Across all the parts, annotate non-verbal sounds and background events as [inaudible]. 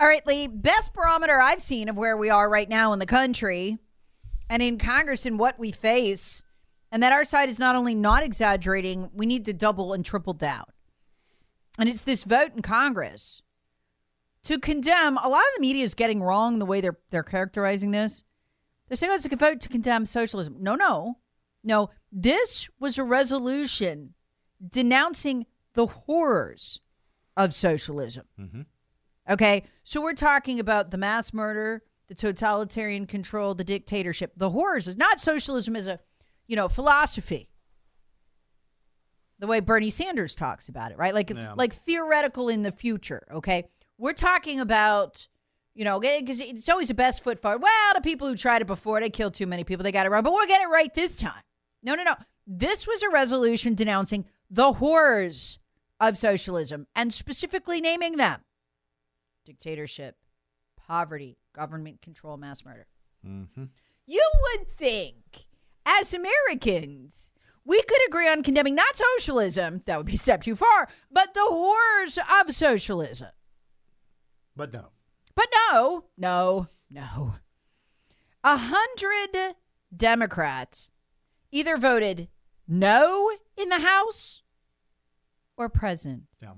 All right, Lee, best barometer I've seen of where we are right now in the country and in Congress and what we face, and that our side is not only not exaggerating, we need to double and triple down. And it's this vote in Congress to condemn. A lot of the media is getting wrong the way they're they're characterizing this. They're saying oh, it's a vote to condemn socialism. No, no, no. This was a resolution denouncing the horrors of socialism. Mm-hmm. Okay, so we're talking about the mass murder, the totalitarian control, the dictatorship, the horrors. Is not socialism as a, you know, philosophy. The way Bernie Sanders talks about it, right? Like, Yeah. like theoretical in the future. Okay, we're talking about, you know, because it's always the best foot forward. Well, the people who tried it before, they killed too many people. They got it wrong, but we'll get it right this time. No, no, no. This was a resolution denouncing the horrors of socialism and specifically naming them dictatorship, poverty, government control, mass murder. Mm-hmm. You would think, as Americans, we could agree on condemning not socialism, that would be a step too far, but the horrors of socialism. But no. But no, no, no. A hundred Democrats either voted no in the House or present. Yeah.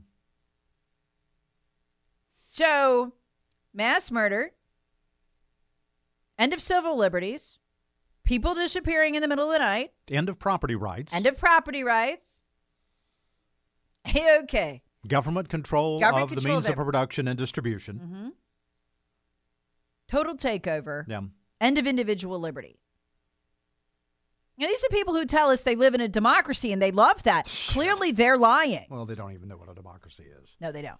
So, mass murder, end of civil liberties, people disappearing in the middle of the night, End of property rights. end of property rights. okay. government control Government of the means of of production and distribution. Mm-hmm. Total takeover. Yeah. End of individual liberty. Now, these are people who tell us they live in a democracy and they love that. Clearly, they're lying. Well, they don't even know what a democracy is. No, they don't.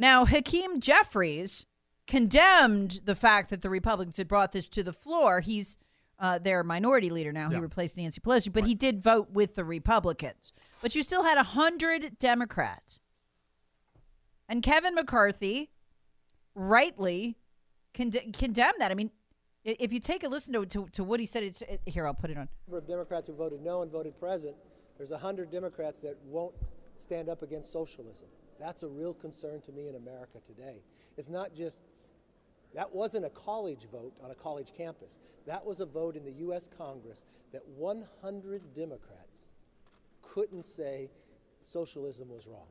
Now, Hakeem Jeffries condemned the fact that the Republicans had brought this to the floor. He's uh, their minority leader now. He replaced Nancy Pelosi, but he did vote with the Republicans. But you still had 100 Democrats. And Kevin McCarthy rightly conde- condemned that. I mean, if you take a listen to, to, to what he said, it's, it, here, I'll put it on. number of Democrats who voted no and voted present, there's 100 Democrats that won't stand up against socialism. That's a real concern to me in America today. It's not just, that wasn't a college vote on a college campus. That was a vote in the U.S. Congress that 100 Democrats couldn't say socialism was wrong.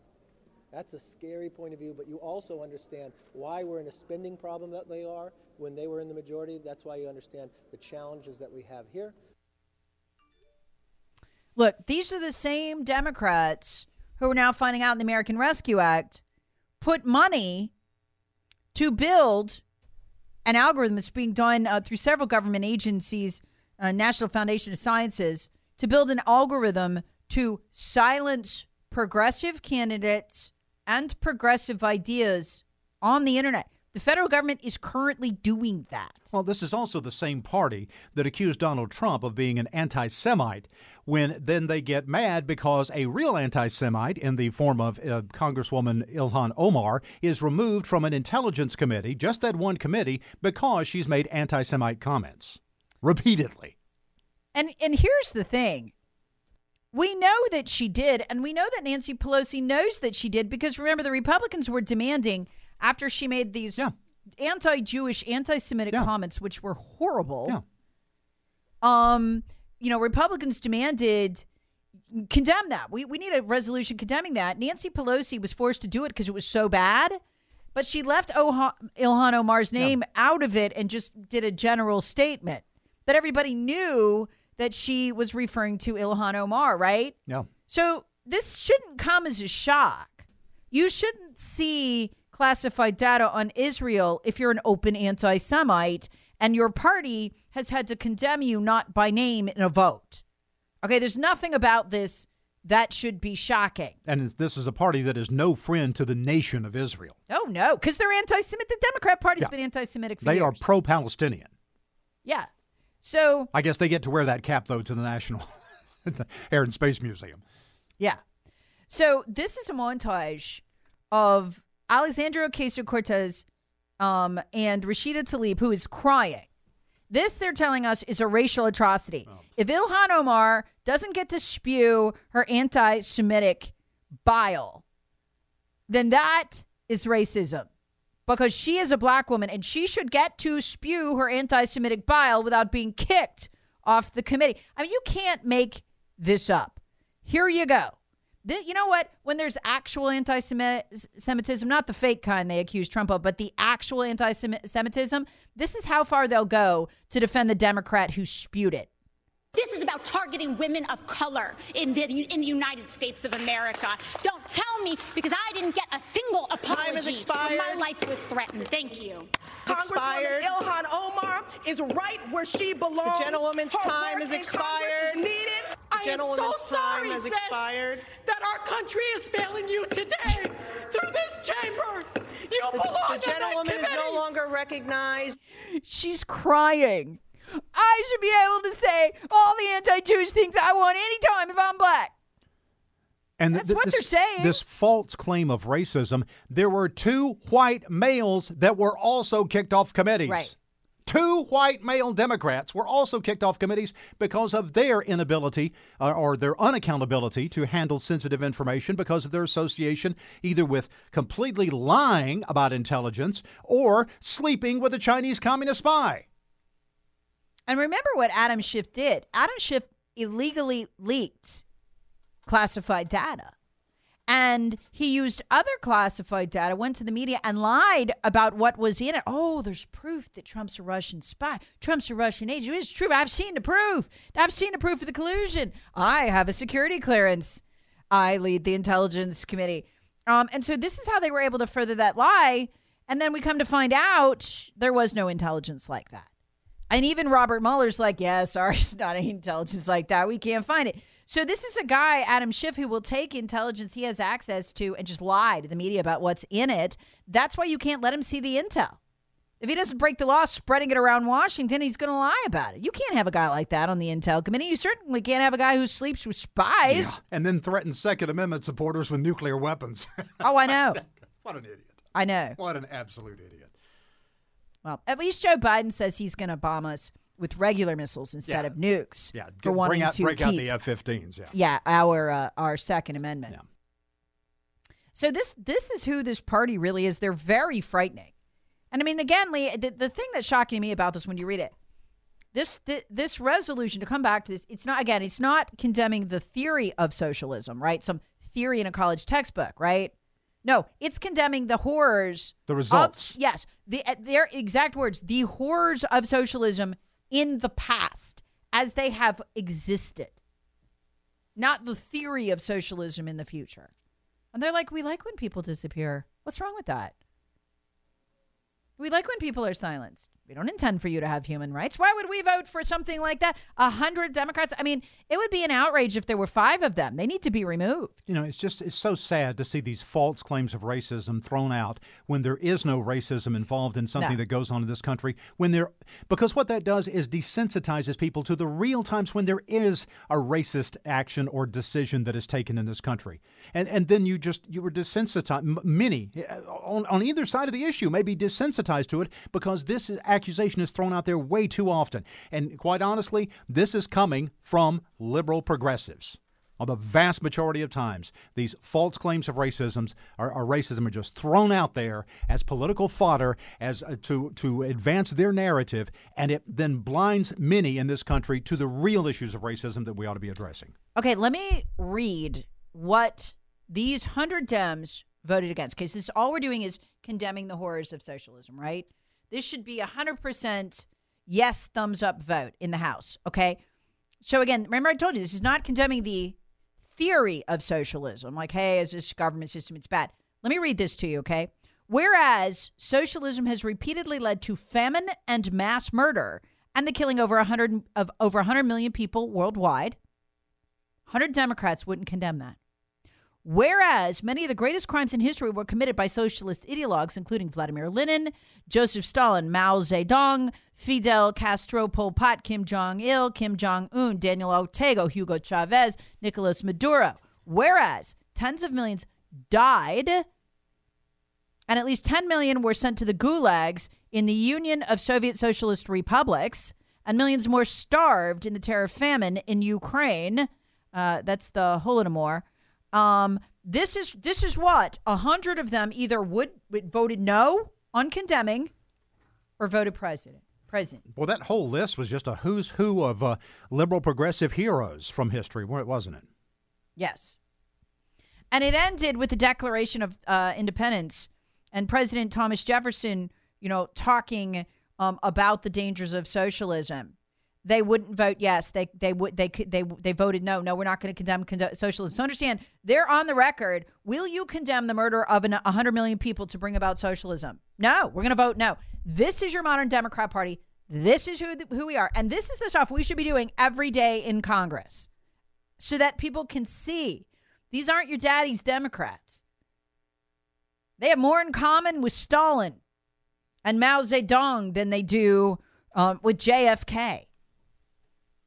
That's a scary point of view, but you also understand why we're in a spending problem that they are when they were in the majority. That's why you understand the challenges that we have here. Look, these are the same Democrats who are now finding out in the American Rescue Act put money to build an algorithm that's being done uh, through several government agencies, uh, National Foundation of Sciences, to build an algorithm to silence progressive candidates and progressive ideas on the internet. The federal government is currently doing that. Well, this is also the same party that accused Donald Trump of being an anti Semite when then they get mad because a real anti Semite in the form of uh, Congresswoman Ilhan Omar is removed from an intelligence committee, just that one committee, because she's made anti Semite comments repeatedly. And and here's the thing. We know that she did, and we know that Nancy Pelosi knows that she did because remember the Republicans were demanding after she made these Yeah. anti-Jewish, anti-Semitic Yeah. comments, which were horrible. Yeah. Um, you know, Republicans demanded condemn that. We we need a resolution condemning that. Nancy Pelosi was forced to do it because it was so bad, but she left Oha- Ilhan Omar's name out of it and just did a general statement that everybody knew that she was referring to Ilhan Omar, right? Yeah. So this shouldn't come as a shock. You shouldn't see classified data on Israel if you're an open anti Semite and your party has had to condemn you not by name in a vote. Okay, there's nothing about this that should be shocking. And this is a party that is no friend to the nation of Israel. Oh, no, because they're anti Semitic. The Democrat Party's Yeah. been anti Semitic for They are pro Palestinian. yeah. So, I guess they get to wear that cap, though, to the National [laughs] Air and Space Museum. Yeah. So this is a montage of Alexandria Ocasio Cortez um, and Rashida Tlaib, who is crying. This, they're telling us, is a racial atrocity. If Ilhan Omar doesn't get to spew her anti Semitic bile, then that is racism because she is a black woman and she should get to spew her anti Semitic bile without being kicked off the committee. I mean, you can't make this up. Here you go. You know what? When there's actual anti Semitism, not the fake kind they accuse Trump of, but the actual anti Semitism, this is how far they'll go to defend the Democrat who spewed it. This is about targeting women of color in the in the United States of America. Don't tell me because I didn't get a single apology. Time has when expired. My life was threatened. Thank you. expired. Congresswoman Ilhan Omar is right where she belongs. The gentlewoman's Her time work is in Congress expired. is Needed. The I am gentlewoman's so time sorry, has sis, expired. That our country is failing you today through this chamber. You belong The in that gentlewoman is no longer recognized. She's crying. I should be able to say all the anti Jewish things I want anytime if I'm black. And That's what this, they're saying. This false claim of racism. There were two white males that were also kicked off committees. Right. Two white male Democrats were also kicked off committees because of their inability uh, or their unaccountability to handle sensitive information because of their association either with completely lying about intelligence or sleeping with a Chinese communist spy. And remember what Adam Schiff did. Adam Schiff illegally leaked classified data. And he used other classified data, went to the media and lied about what was in it. Oh, there's proof that Trump's a Russian spy. Trump's a Russian agent. It's true. I've seen the proof. I've seen the proof of the collusion. I have a security clearance. I lead the intelligence committee. Um, and so this is how they were able to further that lie. And then we come to find out there was no intelligence like that. And even Robert Mueller's like, yeah, sorry, [laughs] it's not any intelligence like that. We can't find it. So this is a guy, Adam Schiff, who will take intelligence he has access to and just lie to the media about what's in it. That's why you can't let him see the intel. If he doesn't break the law spreading it around Washington, he's going to lie about it. You can't have a guy like that on the intel committee. You certainly can't have a guy who sleeps with spies. And then threaten Second Amendment supporters with nuclear weapons. Oh, I know. [laughs] what an idiot. I know. What an absolute idiot. Well, at least Joe Biden says he's going to bomb us with regular missiles instead Yeah. of nukes. Yeah, for wanting bring out, to break out the F-15s. Yeah. yeah our uh, our second amendment Yeah. so this this is who this party really is they're very frightening and i mean again lee the, the thing that's shocking to me about this when you read it this th- this resolution to come back to this it's not again it's not condemning the theory of socialism right some theory in a college textbook right no it's condemning the horrors The of- results. yes the uh, their exact words the horrors of socialism in the past as they have existed not the theory of socialism in the future. And they're like, we like when people disappear. What's wrong with that? We like when people are silenced. We don't intend for you to have human rights. Why would we vote for something like that? A hundred Democrats. I mean, it would be an outrage if there were five of them. They need to be removed. You know, it's just it's so sad to see these false claims of racism thrown out when there is no racism involved in something No. that goes on in this country. When there, because what that does is desensitizes people to the real times when there is a racist action or decision that is taken in this country, and and then you just you were desensitized. Many uh, on on either side of the issue may be desensitized to it because this is, accusation is thrown out there way too often, and quite honestly, this is coming from liberal progressives. On the vast majority of times, these false claims of racism are, are racism are just thrown out there as political fodder, as uh, to to advance their narrative, and it then blinds many in this country to the real issues of racism that we ought to be addressing. Okay, let me read what these hundred Dems voted against. Because all we're doing is condemning the horrors of socialism, right? This should be a hundred percent yes, thumbs up vote in the House. Okay. So again, remember I told you this is not condemning the theory of socialism. Like, hey, is this government system? It's bad. Let me read this to you, okay? Whereas socialism has repeatedly led to famine and mass murder and the killing over 100 of over 100 million people worldwide, 100 Democrats wouldn't condemn that. Whereas many of the greatest crimes in history were committed by socialist ideologues, including Vladimir Lenin, Joseph Stalin, Mao Zedong, Fidel Castro, Pol Pot, Kim Jong il, Kim Jong un, Daniel Ortega, Hugo Chavez, Nicolas Maduro. Whereas tens of millions died and at least 10 million were sent to the gulags in the Union of Soviet Socialist Republics, and millions more starved in the terror famine in Ukraine. Uh, that's the Holodomor. Um, this is this is what a hundred of them either would, would voted no on condemning, or voted president. President. Well, that whole list was just a who's who of uh, liberal progressive heroes from history, wasn't it? Yes. And it ended with the Declaration of uh, Independence and President Thomas Jefferson, you know, talking um, about the dangers of socialism. They wouldn't vote yes. They they would they could they they voted no. No, we're not going to condemn condo- socialism. So understand, they're on the record. Will you condemn the murder of an, 100 million people to bring about socialism? No, we're going to vote no. This is your modern Democrat Party. This is who who we are, and this is the stuff we should be doing every day in Congress, so that people can see these aren't your daddy's Democrats. They have more in common with Stalin and Mao Zedong than they do um, with JFK.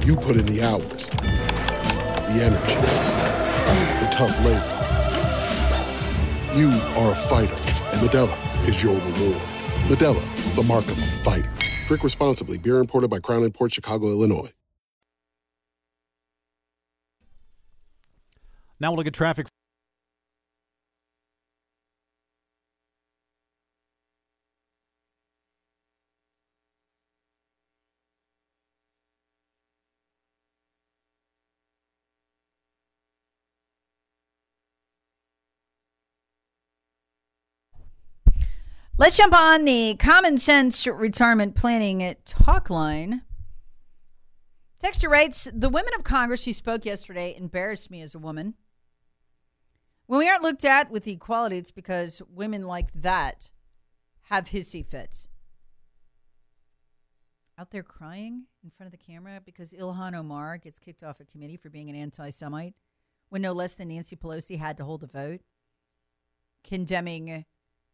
You put in the hours, the energy, the tough labor. You are a fighter, and Modelo is your reward. Modelo, the mark of a fighter. Drink responsibly. Beer imported by Crown Port Chicago, Illinois. Now we'll look at traffic. Let's jump on the common sense retirement planning talk line. Texter writes The women of Congress who spoke yesterday embarrassed me as a woman. When we aren't looked at with equality, it's because women like that have hissy fits. Out there crying in front of the camera because Ilhan Omar gets kicked off a committee for being an anti Semite when no less than Nancy Pelosi had to hold a vote condemning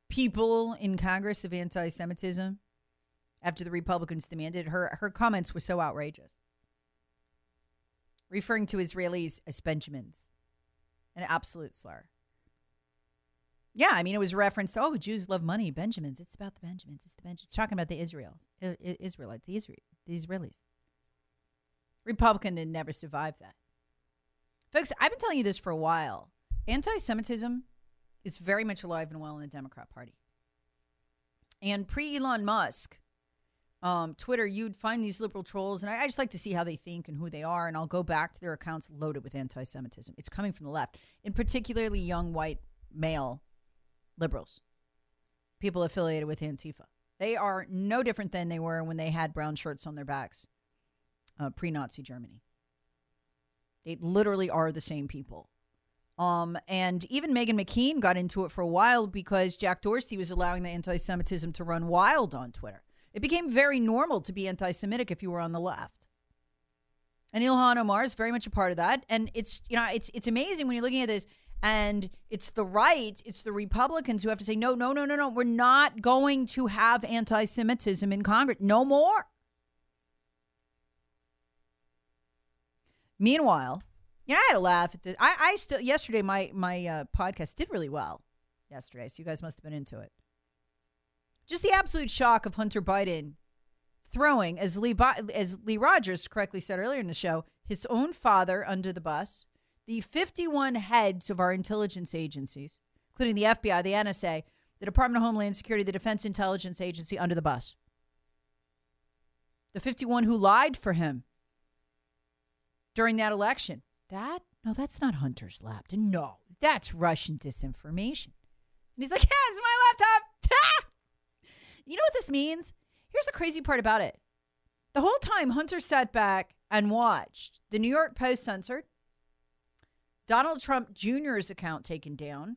people in Congress of anti Semitism after the Republicans demanded her her comments were so outrageous. Referring to Israelis as Benjamins. An absolute slur. Yeah, I mean it was referenced, oh, Jews love money, Benjamins. It's about the Benjamins. It's the Benjamins. It's talking about the Israel Israelites, the Israel the Israelis. Republican did never survive that. Folks, I've been telling you this for a while. Anti-Semitism is very much alive and well in the Democrat Party. And pre Elon Musk, um, Twitter, you'd find these liberal trolls, and I, I just like to see how they think and who they are. And I'll go back to their accounts loaded with anti Semitism. It's coming from the left, in particularly young white male liberals, people affiliated with Antifa. They are no different than they were when they had brown shirts on their backs uh, pre Nazi Germany. They literally are the same people. Um, and even Meghan McCain got into it for a while because Jack Dorsey was allowing the anti Semitism to run wild on Twitter. It became very normal to be anti Semitic if you were on the left. And Ilhan Omar is very much a part of that. And it's, you know, it's, it's amazing when you're looking at this and it's the right, it's the Republicans who have to say, no, no, no, no, no, we're not going to have anti Semitism in Congress. No more. Meanwhile, you know, I had a laugh at this. I, I still yesterday my my uh, podcast did really well yesterday, so you guys must have been into it. Just the absolute shock of Hunter Biden throwing, as Lee as Lee Rogers correctly said earlier in the show, his own father under the bus, the 51 heads of our intelligence agencies, including the FBI, the NSA, the Department of Homeland Security, the Defense Intelligence Agency, under the bus. The 51 who lied for him during that election. That? No, that's not Hunter's laptop. No, that's Russian disinformation. And he's like, yeah, it's my laptop. [laughs] you know what this means? Here's the crazy part about it. The whole time Hunter sat back and watched the New York Post censored, Donald Trump Jr.'s account taken down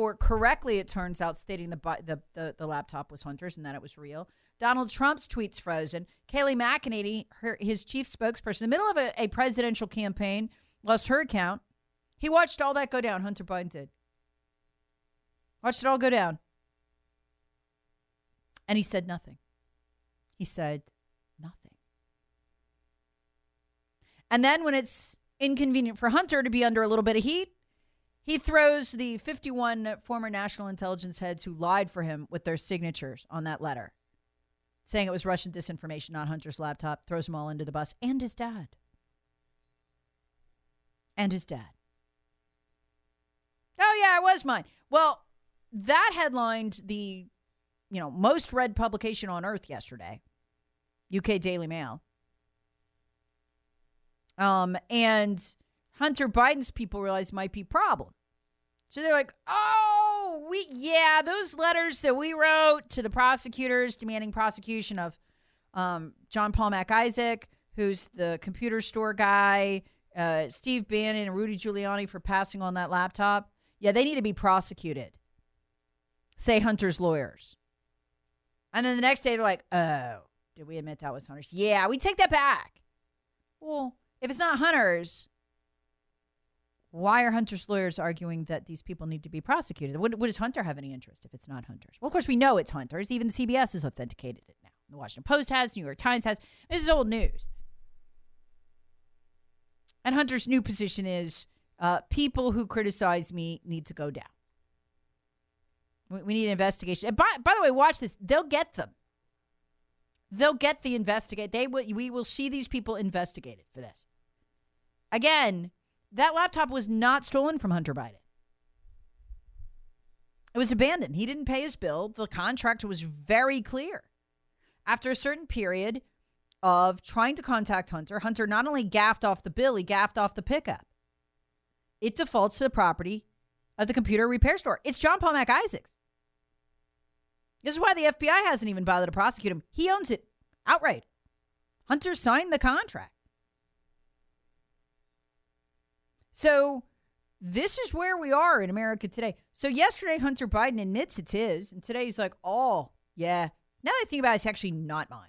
for correctly, it turns out, stating the, the, the, the laptop was Hunter's and that it was real. Donald Trump's tweets frozen. Kayleigh McEnany, her, his chief spokesperson, in the middle of a, a presidential campaign, lost her account. He watched all that go down. Hunter Biden did. Watched it all go down. And he said nothing. He said nothing. And then when it's inconvenient for Hunter to be under a little bit of heat, he throws the 51 former national intelligence heads who lied for him with their signatures on that letter saying it was Russian disinformation, not Hunter's laptop, throws them all into the bus, and his dad. And his dad. Oh, yeah, it was mine. Well, that headlined the, you know, most read publication on earth yesterday, UK Daily Mail. Um, and Hunter Biden's people realized might be problem. So they're like, oh, we yeah, those letters that we wrote to the prosecutors demanding prosecution of um, John Paul Mac Isaac, who's the computer store guy, uh, Steve Bannon and Rudy Giuliani for passing on that laptop. Yeah, they need to be prosecuted. Say Hunter's lawyers. And then the next day they're like, oh, did we admit that was Hunter's? Yeah, we take that back. Well, if it's not Hunter's, why are Hunter's lawyers arguing that these people need to be prosecuted? What, what, does Hunter have any interest if it's not Hunter's? Well, of course, we know it's Hunter's. Even CBS has authenticated it now. The Washington Post has, New York Times has. This is old news. And Hunter's new position is uh, people who criticize me need to go down. We, we need an investigation. And by, by the way, watch this. They'll get them. They'll get the investigate. They will. We will see these people investigated for this. Again, that laptop was not stolen from Hunter Biden. It was abandoned. He didn't pay his bill. The contract was very clear. After a certain period of trying to contact Hunter, Hunter not only gaffed off the bill, he gaffed off the pickup. It defaults to the property of the computer repair store. It's John Paul Mac Isaacs. This is why the FBI hasn't even bothered to prosecute him. He owns it outright. Hunter signed the contract. So this is where we are in America today. So yesterday, Hunter Biden admits it's his, and today he's like, oh, yeah. Now that I think about it, it's actually not mine.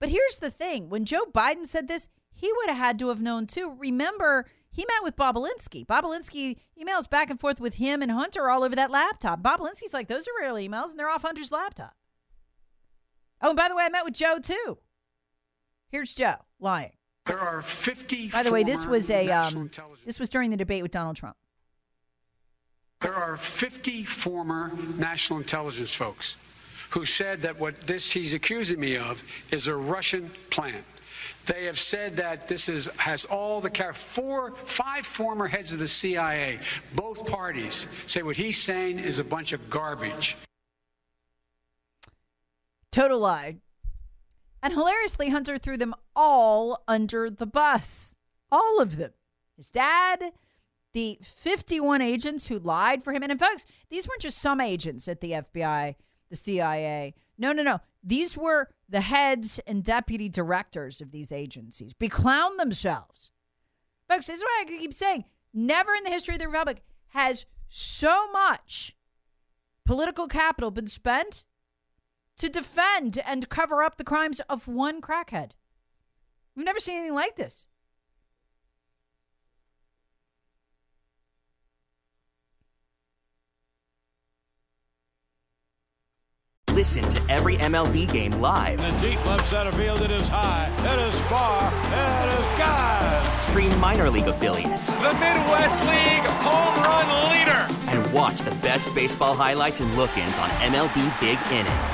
But here's the thing when Joe Biden said this, he would have had to have known too. Remember, he met with Bobulinski. Bob Alinsky emails back and forth with him and Hunter all over that laptop. Bobulinski's like, those are real emails, and they're off Hunter's laptop. Oh, and by the way, I met with Joe too. Here's Joe lying. There are 50. By the way, this former was a national um, intelligence- this was during the debate with Donald Trump. There are 50 former national intelligence folks who said that what this he's accusing me of is a Russian plan. They have said that this is has all the char- four, five former heads of the CIA, both parties say what he's saying is a bunch of garbage. Total lie. And hilariously, Hunter threw them all under the bus. All of them. His dad, the 51 agents who lied for him. And in these weren't just some agents at the FBI, the CIA. No, no, no. These were the heads and deputy directors of these agencies. Beclown themselves. Folks, this is what I keep saying. Never in the history of the Republic has so much political capital been spent to defend and cover up the crimes of one crackhead. We've never seen anything like this. Listen to every MLB game live. In the deep left center field, it is high, it is far, it is God. Stream minor league affiliates The Midwest League home run leader. and watch the best baseball highlights and look-ins on MLB Big Inning.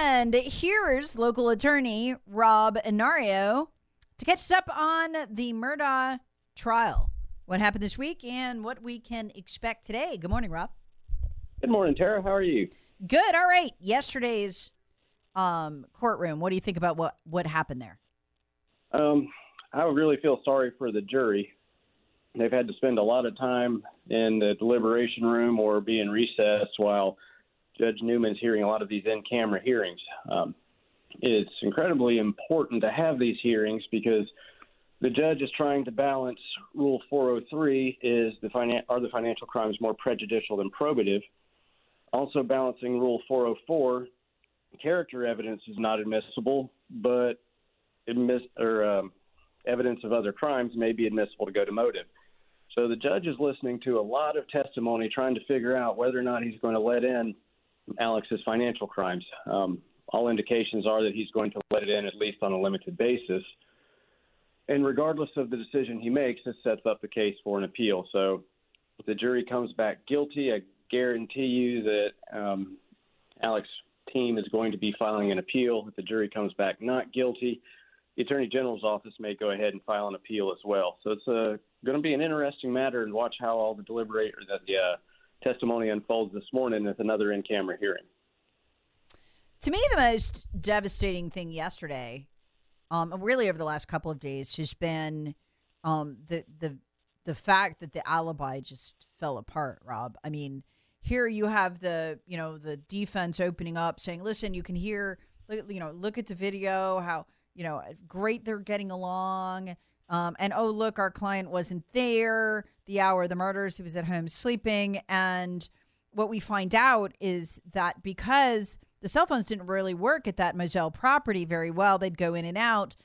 And here's local attorney Rob Inario to catch us up on the Murdaugh trial. What happened this week and what we can expect today. Good morning, Rob. Good morning, Tara. How are you? Good. All right. Yesterday's um, courtroom. What do you think about what what happened there? Um, I really feel sorry for the jury. They've had to spend a lot of time in the deliberation room or being recess while Judge Newman's hearing a lot of these in camera hearings. Um, it's incredibly important to have these hearings because the judge is trying to balance Rule 403 is the finan- are the financial crimes more prejudicial than probative. Also balancing Rule 404, character evidence is not admissible, but or um, evidence of other crimes may be admissible to go to motive. So the judge is listening to a lot of testimony, trying to figure out whether or not he's going to let in Alex's financial crimes. Um, all indications are that he's going to let it in at least on a limited basis. And regardless of the decision he makes, this sets up the case for an appeal. So if the jury comes back guilty, I guarantee you that um, Alex's team is going to be filing an appeal. If the jury comes back not guilty, the Attorney General's office may go ahead and file an appeal as well. So it's uh, going to be an interesting matter and watch how all the deliberate or that the uh, testimony unfolds this morning with another in-camera hearing. To me, the most devastating thing yesterday, um, really over the last couple of days, has been um, the the the fact that the alibi just fell apart. Rob, I mean, here you have the you know the defense opening up, saying, "Listen, you can hear, you know, look at the video, how you know great they're getting along." Um, and oh, look, our client wasn't there the hour of the murders. He was at home sleeping. And what we find out is that because the cell phones didn't really work at that Moselle property very well, they'd go in and out.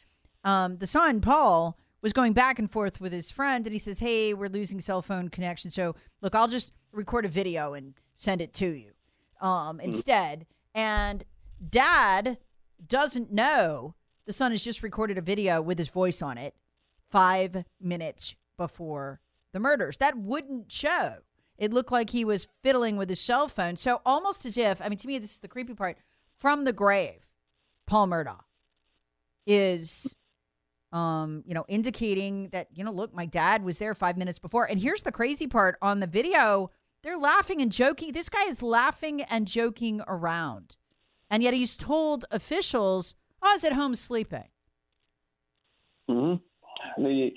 Um, the son, Paul, was going back and forth with his friend, and he says, "Hey, we're losing cell phone connection. So look, I'll just record a video and send it to you um, instead." And dad doesn't know the son has just recorded a video with his voice on it five minutes before the murders. That wouldn't show. It looked like he was fiddling with his cell phone. So almost as if, I mean, to me, this is the creepy part. From the grave, Paul Murdaugh is, um, you know, indicating that you know, look, my dad was there five minutes before. And here's the crazy part: on the video, they're laughing and joking. This guy is laughing and joking around, and yet he's told officials, "Oh, I was at home sleeping." hmm The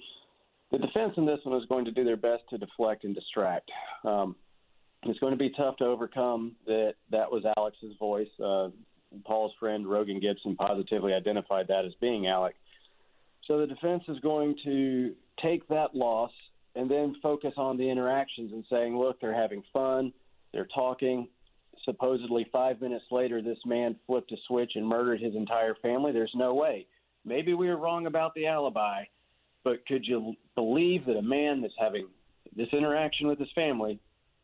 the defense in this one is going to do their best to deflect and distract. Um, it's going to be tough to overcome that that was Alex's voice. Uh, Paul's friend Rogan Gibson positively identified that as being Alec. So the defense is going to take that loss and then focus on the interactions and saying, look, they're having fun, they're talking. Supposedly, five minutes later, this man flipped a switch and murdered his entire family. There's no way. Maybe we were wrong about the alibi, but could you believe that a man that's having this interaction with his family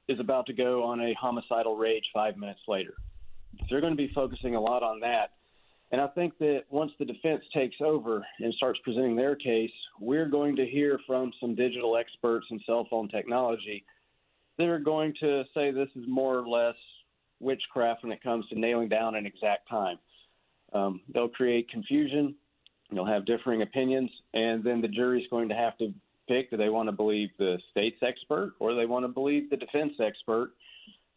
is about to go on a homicidal rage five minutes later? They're going to be focusing a lot on that. And I think that once the defense takes over and starts presenting their case, we're going to hear from some digital experts in cell phone technology that are going to say this is more or less witchcraft when it comes to nailing down an exact time. Um, they'll create confusion. You'll have differing opinions, and then the jury's going to have to pick: do they want to believe the state's expert, or they want to believe the defense expert?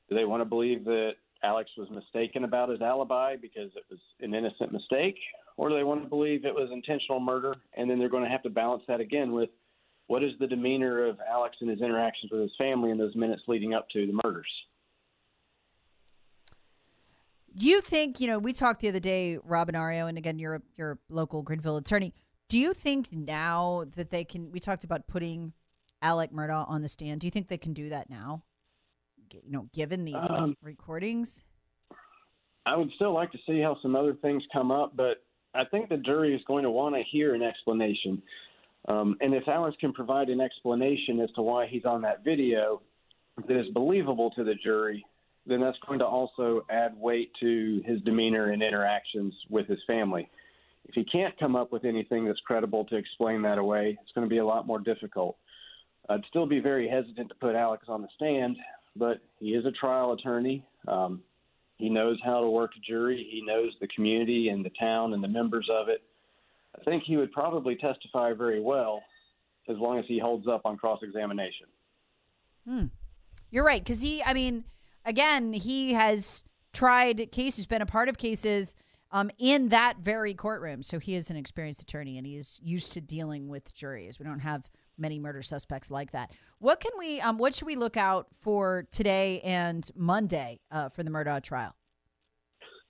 Do they want to believe that Alex was mistaken about his alibi because it was an innocent mistake, or do they want to believe it was intentional murder? And then they're going to have to balance that again with what is the demeanor of Alex and his interactions with his family in those minutes leading up to the murders. Do you think, you know, we talked the other day, Robin Ario, and again, you're a, local Greenville attorney. Do you think now that they can, we talked about putting Alec Murdaugh on the stand. Do you think they can do that now? You know, given these Um, recordings? I would still like to see how some other things come up, but I think the jury is going to want to hear an explanation. Um, and if Alex can provide an explanation as to why he's on that video that is believable to the jury, then that's going to also add weight to his demeanor and interactions with his family. If he can't come up with anything that's credible to explain that away, it's going to be a lot more difficult. I'd still be very hesitant to put Alex on the stand, but he is a trial attorney. Um, he knows how to work a jury. He knows the community and the town and the members of it. I think he would probably testify very well as long as he holds up on cross examination. Hmm. You're right. Because he, I mean, again, he has tried cases, been a part of cases um, in that very courtroom. So he is an experienced attorney and he is used to dealing with juries. We don't have many murder suspects like that. What can we, um, what should we look out for today and Monday uh, for the Murdaugh trial?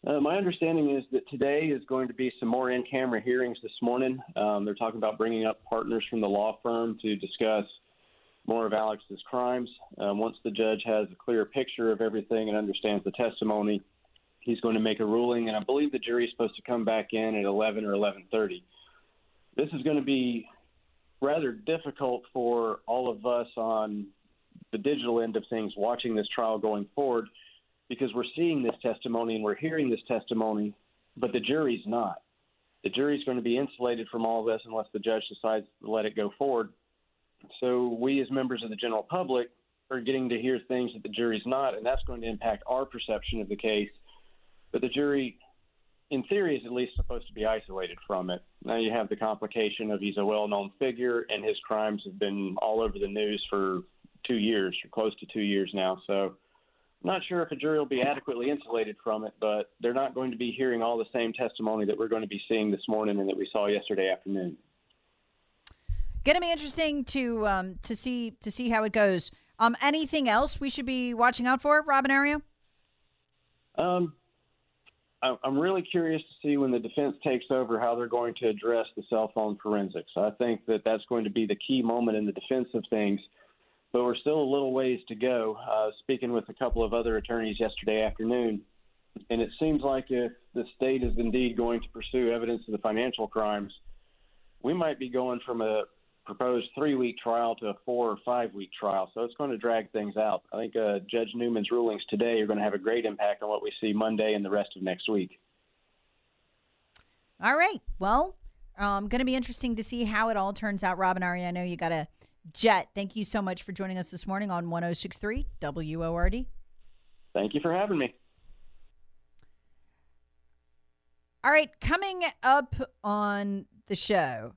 Uh, my understanding is that today is going to be some more in camera hearings this morning. Um, they're talking about bringing up partners from the law firm to discuss more of Alex's crimes. Um, once the judge has a clear picture of everything and understands the testimony, he's going to make a ruling. And I believe the jury is supposed to come back in at 11 or 11:30. This is going to be rather difficult for all of us on the digital end of things watching this trial going forward because we're seeing this testimony and we're hearing this testimony, but the jury's not. The jury's going to be insulated from all of this unless the judge decides to let it go forward. So we, as members of the general public, are getting to hear things that the jury's not, and that's going to impact our perception of the case. But the jury, in theory, is at least supposed to be isolated from it. Now you have the complication of he's a well-known figure, and his crimes have been all over the news for two years, or close to two years now. So I'm not sure if a jury will be adequately insulated from it, but they're not going to be hearing all the same testimony that we're going to be seeing this morning and that we saw yesterday afternoon. Going to be interesting to um, to see to see how it goes. Um, anything else we should be watching out for, Robin Ario? Um, I'm really curious to see when the defense takes over how they're going to address the cell phone forensics. I think that that's going to be the key moment in the defense of things but we're still a little ways to go. Uh, speaking with a couple of other attorneys yesterday afternoon, and it seems like if the state is indeed going to pursue evidence of the financial crimes, we might be going from a proposed three week trial to a four or five week trial. So it's going to drag things out. I think uh, Judge Newman's rulings today are going to have a great impact on what we see Monday and the rest of next week. All right. Well, um, going to be interesting to see how it all turns out. Robin Ari, I know you got a jet. Thank you so much for joining us this morning on 1063 WORD. Thank you for having me. All right, coming up on the show,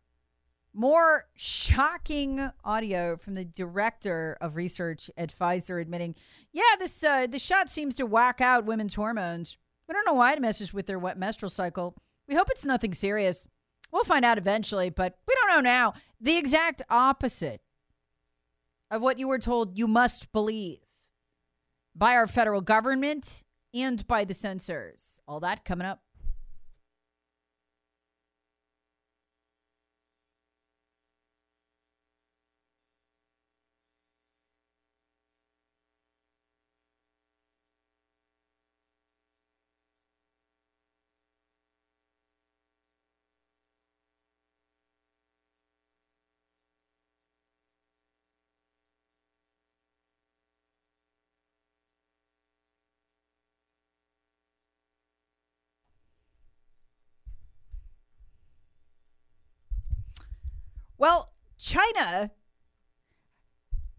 more shocking audio from the director of research at Pfizer admitting, yeah, this uh, the shot seems to whack out women's hormones. We don't know why it messes with their wet menstrual cycle. We hope it's nothing serious. We'll find out eventually, but we don't know now. The exact opposite of what you were told you must believe by our federal government and by the censors. All that coming up. Well, China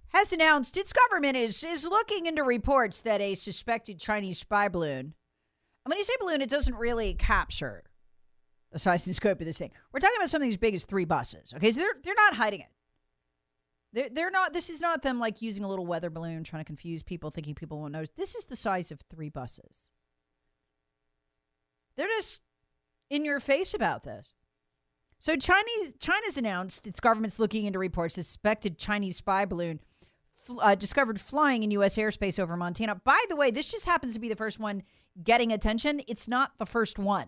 has announced its government is is looking into reports that a suspected Chinese spy balloon. And when you say balloon, it doesn't really capture the size and scope of this thing. We're talking about something as big as three buses. Okay, so they're they're not hiding it. They're, they're not. This is not them like using a little weather balloon trying to confuse people, thinking people won't notice. This is the size of three buses. They're just in your face about this. So Chinese China's announced its government's looking into reports suspected Chinese spy balloon uh, discovered flying in U.S. airspace over Montana. By the way, this just happens to be the first one getting attention. It's not the first one.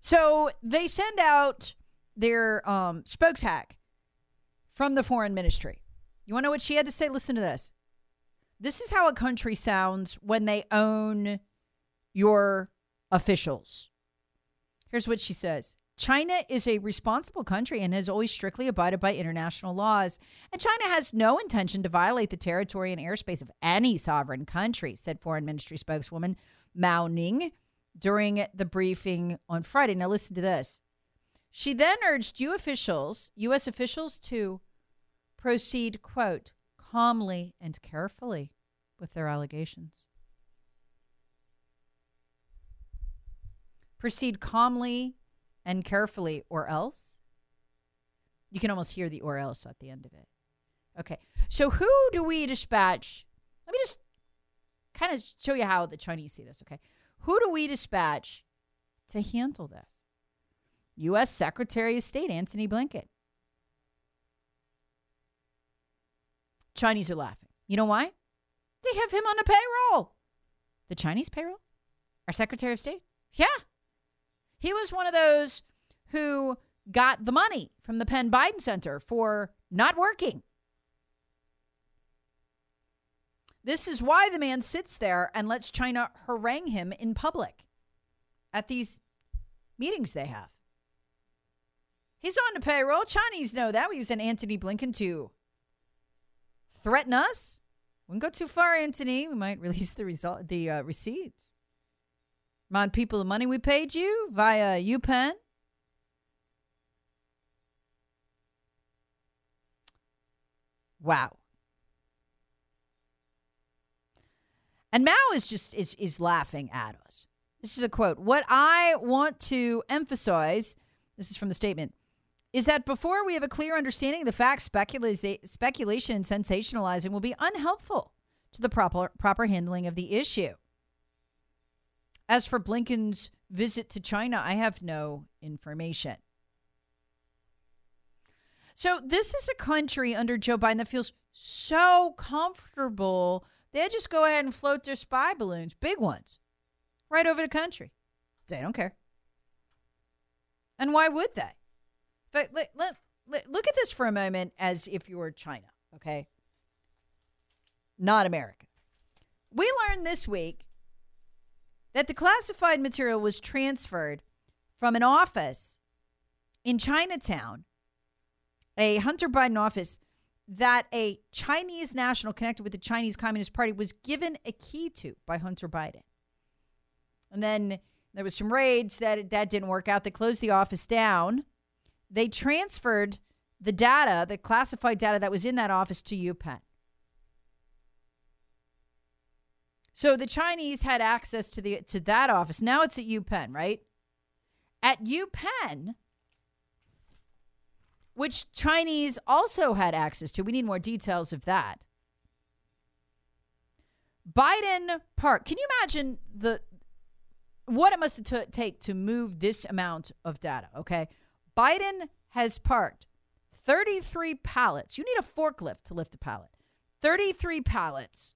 So they send out their um, spokes hack from the foreign ministry. You want to know what she had to say? Listen to this. This is how a country sounds when they own your officials. Here's what she says China is a responsible country and has always strictly abided by international laws. And China has no intention to violate the territory and airspace of any sovereign country, said Foreign Ministry spokeswoman Mao Ning during the briefing on Friday. Now, listen to this. She then urged U officials, U.S. officials, to proceed, quote, calmly and carefully with their allegations. Proceed calmly and carefully, or else. You can almost hear the or else at the end of it. Okay. So, who do we dispatch? Let me just kind of show you how the Chinese see this, okay? Who do we dispatch to handle this? U.S. Secretary of State Antony Blinken. Chinese are laughing. You know why? They have him on a payroll. The Chinese payroll? Our Secretary of State? Yeah. He was one of those who got the money from the Penn Biden Center for not working. This is why the man sits there and lets China harangue him in public at these meetings they have. He's on the payroll. Chinese know that. We use an Antony Blinken to threaten us. Wouldn't go too far, Antony. We might [laughs] release the result, the uh, receipts. Remind people the money we paid you via UPenn. Wow. And Mao is just is is laughing at us. This is a quote. What I want to emphasize, this is from the statement, is that before we have a clear understanding of the facts, specula- speculation and sensationalizing will be unhelpful to the proper proper handling of the issue. As for Blinken's visit to China, I have no information. So, this is a country under Joe Biden that feels so comfortable. They just go ahead and float their spy balloons, big ones, right over the country. They don't care. And why would they? But let, let, let, look at this for a moment as if you were China, okay? Not America. We learned this week that the classified material was transferred from an office in Chinatown a Hunter Biden office that a Chinese national connected with the Chinese Communist Party was given a key to by Hunter Biden. And then there was some raids that that didn't work out. They closed the office down. They transferred the data, the classified data that was in that office to UPenn. So the Chinese had access to the to that office. Now it's at UPenn, right? At UPenn, which Chinese also had access to. We need more details of that. Biden Park. Can you imagine the what it must t- take to move this amount of data? Okay, Biden has parked 33 pallets. You need a forklift to lift a pallet. 33 pallets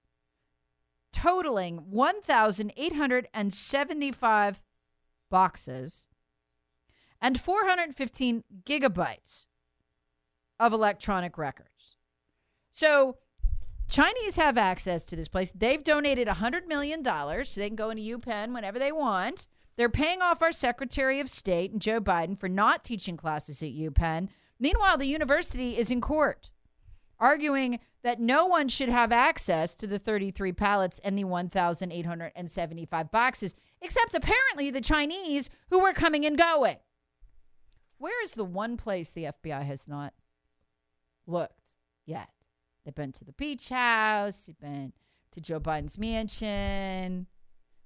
totaling 1,875 boxes and 415 gigabytes of electronic records. So, Chinese have access to this place. They've donated $100 million so they can go into UPenn whenever they want. They're paying off our Secretary of State and Joe Biden for not teaching classes at UPenn. Meanwhile, the university is in court arguing that no one should have access to the 33 pallets and the 1,875 boxes, except apparently the Chinese who were coming and going. Where is the one place the FBI has not looked yet? They've been to the beach house, they've been to Joe Biden's mansion,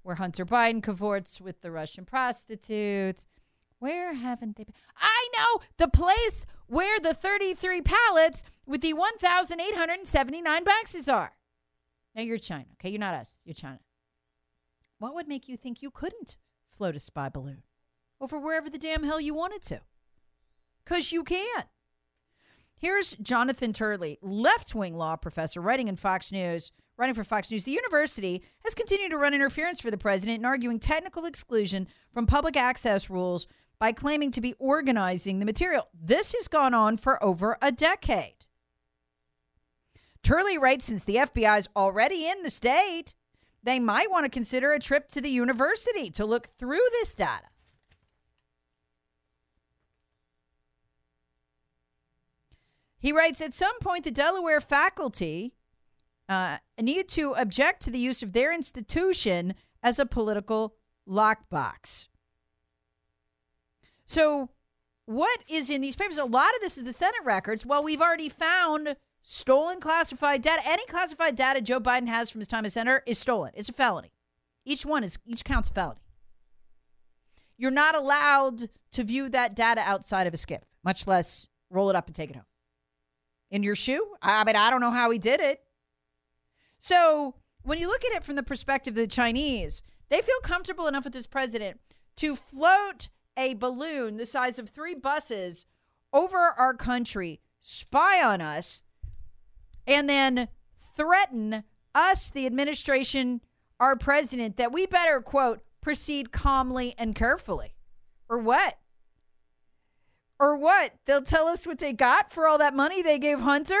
where Hunter Biden cavorts with the Russian prostitutes. Where haven't they been? I know the place where the 33 pallets with the 1,879 boxes are. Now you're China, okay? You're not us. You're China. What would make you think you couldn't float a spy balloon over wherever the damn hell you wanted to? Because you can. Here's Jonathan Turley, left wing law professor, writing in Fox News. Writing for Fox News, the university has continued to run interference for the president and arguing technical exclusion from public access rules by claiming to be organizing the material. This has gone on for over a decade. Turley writes since the FBI is already in the state, they might want to consider a trip to the university to look through this data. He writes At some point, the Delaware faculty uh, need to object to the use of their institution as a political lockbox. So, what is in these papers? A lot of this is the Senate records. Well, we've already found stolen classified data. Any classified data Joe Biden has from his time as senator is stolen. It's a felony. Each one is each counts a felony. You're not allowed to view that data outside of a SCIF, much less roll it up and take it home. In your shoe? I mean, I don't know how he did it. So when you look at it from the perspective of the Chinese, they feel comfortable enough with this president to float a balloon the size of three buses over our country, spy on us, and then threaten us, the administration, our president, that we better, quote, proceed calmly and carefully. Or what? Or what? They'll tell us what they got for all that money they gave Hunter?